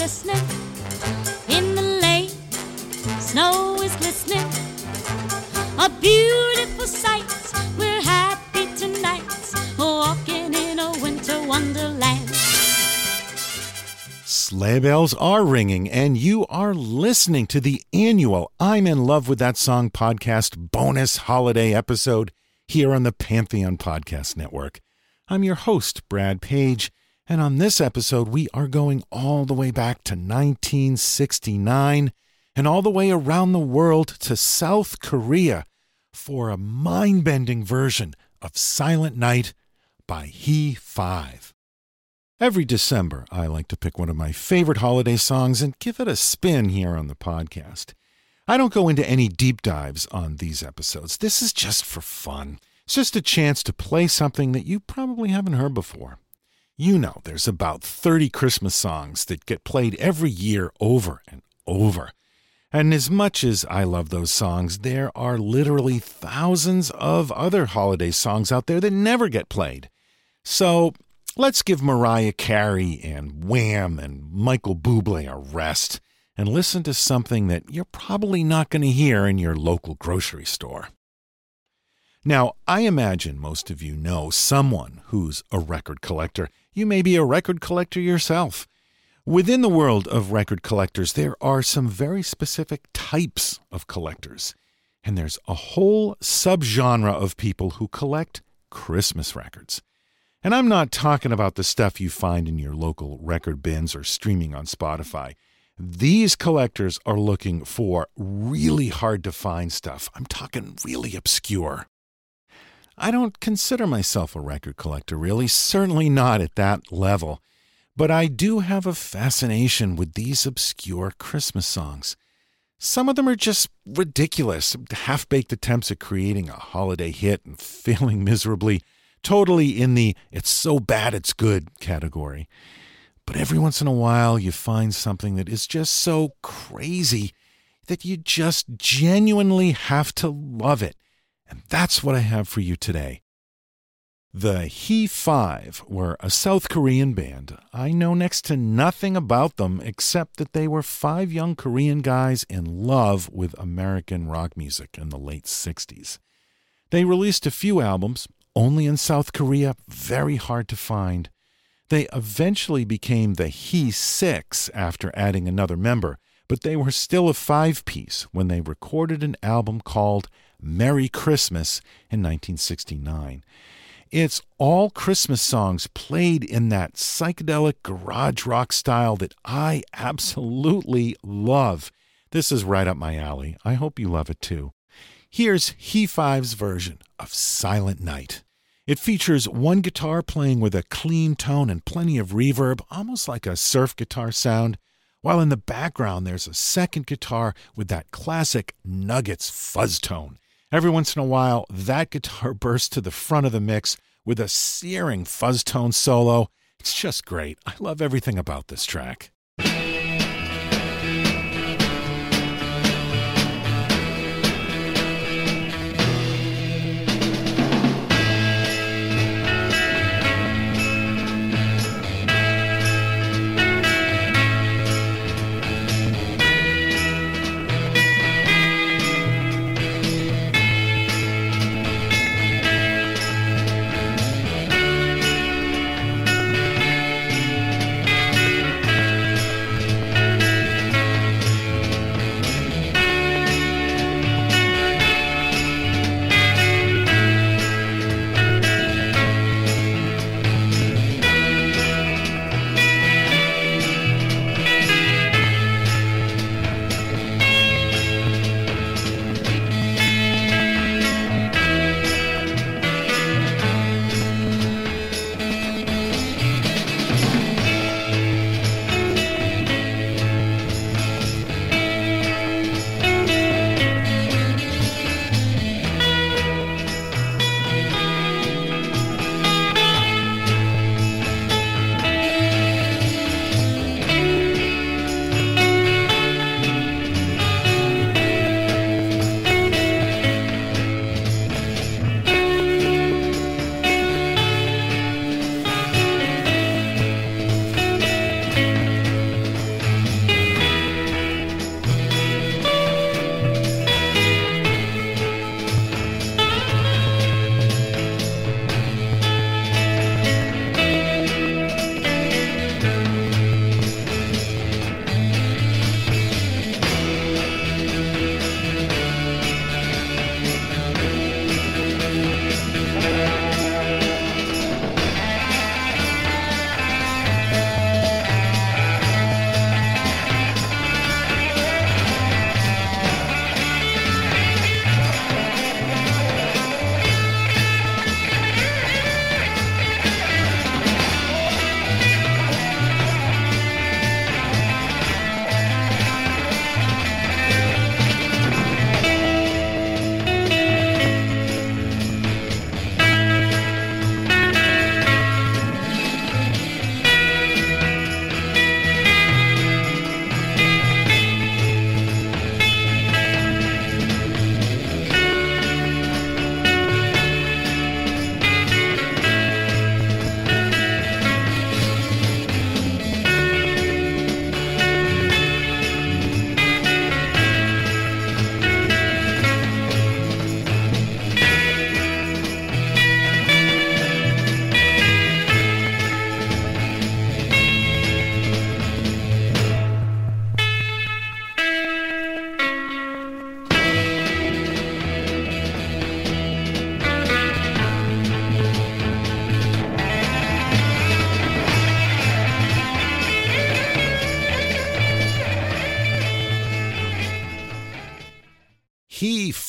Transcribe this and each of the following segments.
listening. In the lane, snow is glistening. A beautiful sight. We're happy tonight, walking in a winter wonderland. Sleigh bells are ringing, and you are listening to the annual I'm in Love with That Song podcast bonus holiday episode here on the Pantheon Podcast Network. I'm your host, Brad Page, and on this episode, we are going all the way back to 1969 and all the way around the world to South Korea for a mind bending version of Silent Night by He Five. Every December, I like to pick one of my favorite holiday songs and give it a spin here on the podcast. I don't go into any deep dives on these episodes. This is just for fun. It's just a chance to play something that you probably haven't heard before. You know, there's about 30 Christmas songs that get played every year over and over. And as much as I love those songs, there are literally thousands of other holiday songs out there that never get played. So let's give Mariah Carey and Wham and Michael Bublé a rest and listen to something that you're probably not going to hear in your local grocery store. Now, I imagine most of you know someone who's a record collector. You may be a record collector yourself. Within the world of record collectors, there are some very specific types of collectors. And there's a whole subgenre of people who collect Christmas records. And I'm not talking about the stuff you find in your local record bins or streaming on Spotify. These collectors are looking for really hard to find stuff. I'm talking really obscure. I don't consider myself a record collector, really, certainly not at that level. But I do have a fascination with these obscure Christmas songs. Some of them are just ridiculous, half baked attempts at creating a holiday hit and failing miserably, totally in the it's so bad it's good category. But every once in a while, you find something that is just so crazy that you just genuinely have to love it. And that's what I have for you today. The He Five were a South Korean band. I know next to nothing about them except that they were five young Korean guys in love with American rock music in the late 60s. They released a few albums, only in South Korea, very hard to find. They eventually became the He Six after adding another member, but they were still a five piece when they recorded an album called Merry Christmas in 1969. It's all Christmas songs played in that psychedelic garage rock style that I absolutely love. This is right up my alley. I hope you love it too. Here's He Five's version of Silent Night. It features one guitar playing with a clean tone and plenty of reverb, almost like a surf guitar sound, while in the background there's a second guitar with that classic Nuggets fuzz tone. Every once in a while, that guitar bursts to the front of the mix with a searing fuzz tone solo. It's just great. I love everything about this track.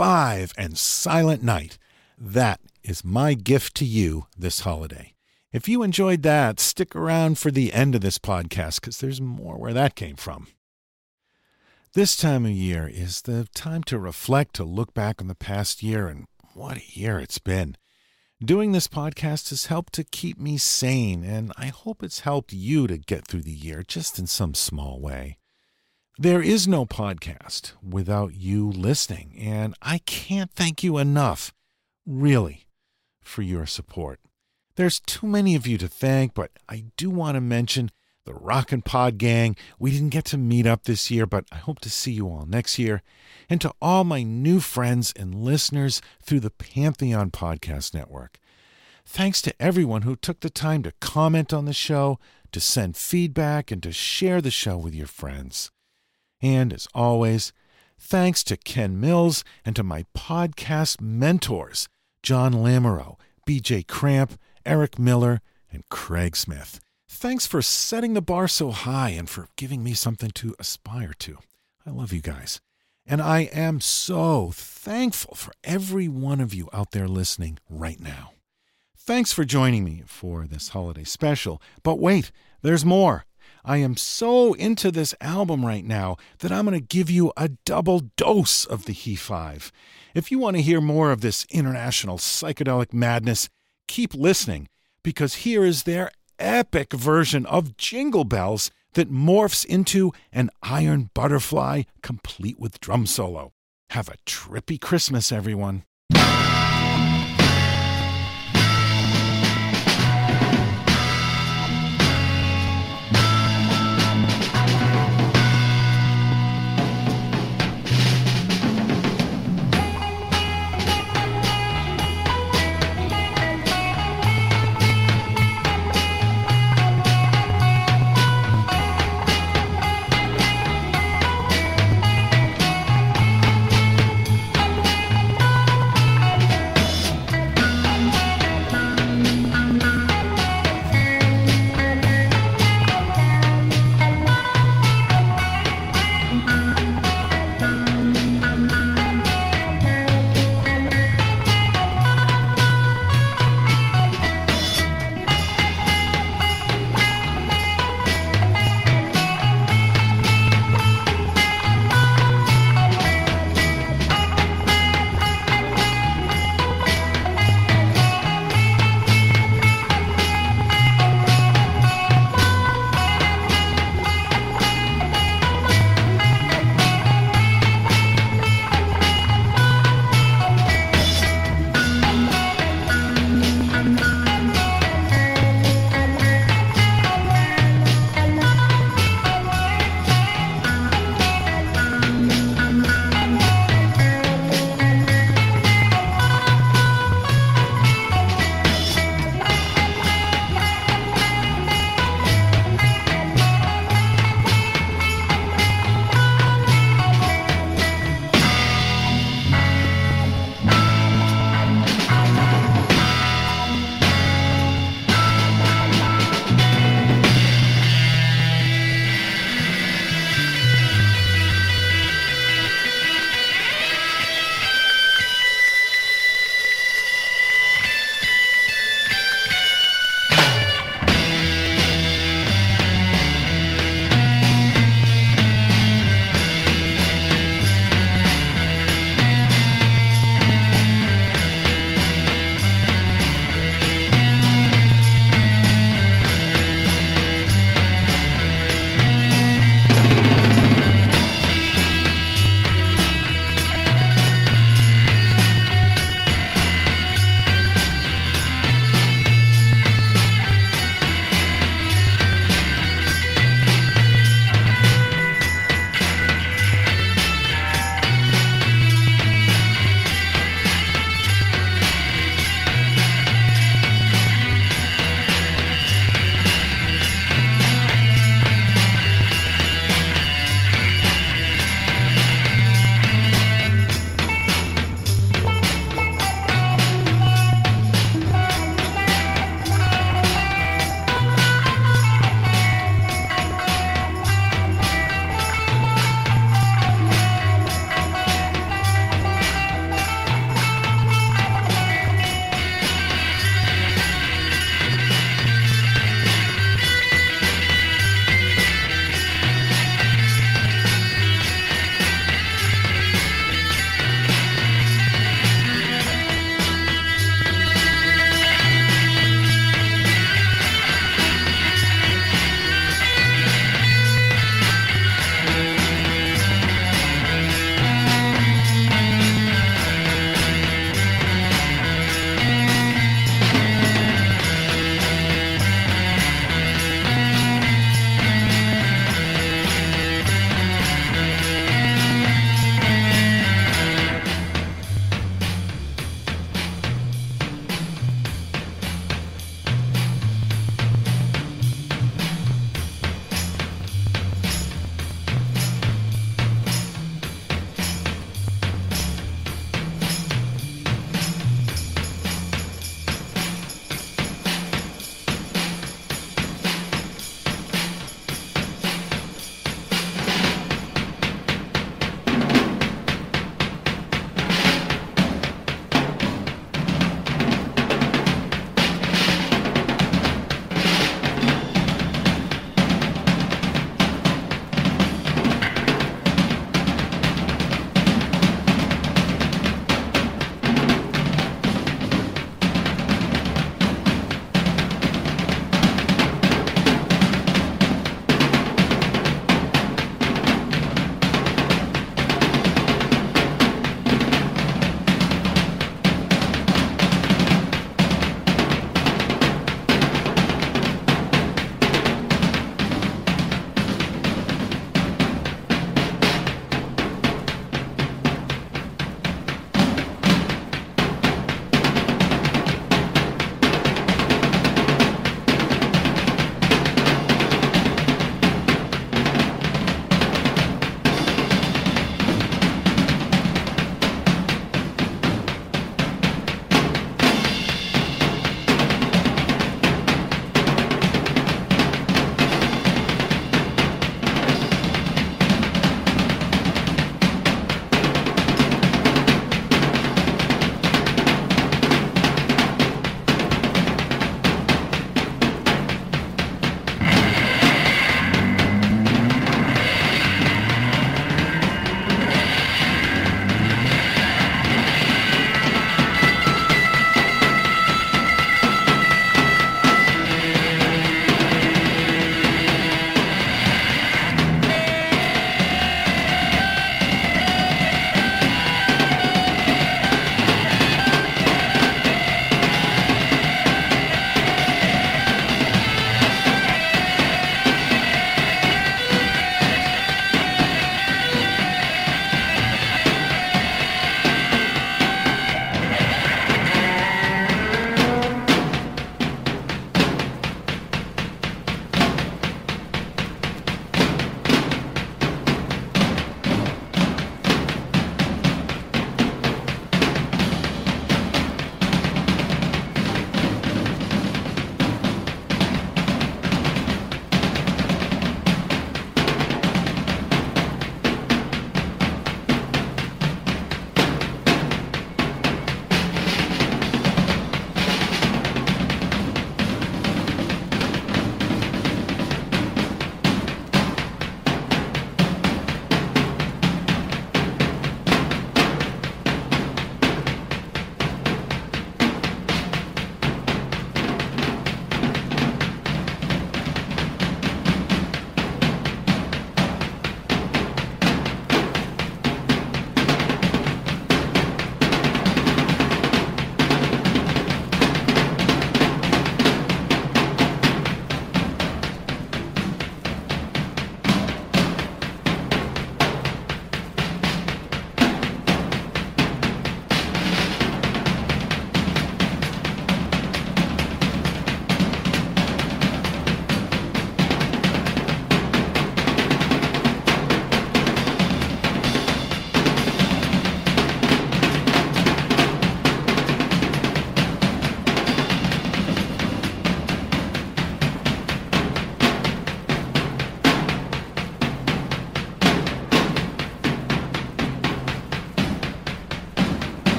He Five, and Silent Night. That is my gift to you this holiday. If you enjoyed that, stick around for the end of this podcast because there's more where that came from. This time of year is the time to reflect, to look back on the past year, and what a year it's been. Doing this podcast has helped to keep me sane, and I hope it's helped you to get through the year just in some small way. There is no podcast without you listening, and I can't thank you enough, really, for your support. There's too many of you to thank, but I do want to mention the Rock and Pod Gang. We didn't get to meet up this year, but I hope to see you all next year. And to all my new friends and listeners through the Pantheon Podcast Network. Thanks to everyone who took the time to comment on the show, to send feedback, and to share the show with your friends. And as always, thanks to Ken Mills and to my podcast mentors, John Lamoureux, BJ Cramp, Eric Miller, and Craig Smith. Thanks for setting the bar so high and for giving me something to aspire to. I love you guys. And I am so thankful for every one of you out there listening right now. Thanks for joining me for this holiday special. But wait, there's more. I am so into this album right now that I'm going to give you a double dose of the He Five. If you want to hear more of this international psychedelic madness, keep listening because here is their epic version of Jingle Bells that morphs into an iron butterfly complete with drum solo. Have a trippy Christmas, everyone.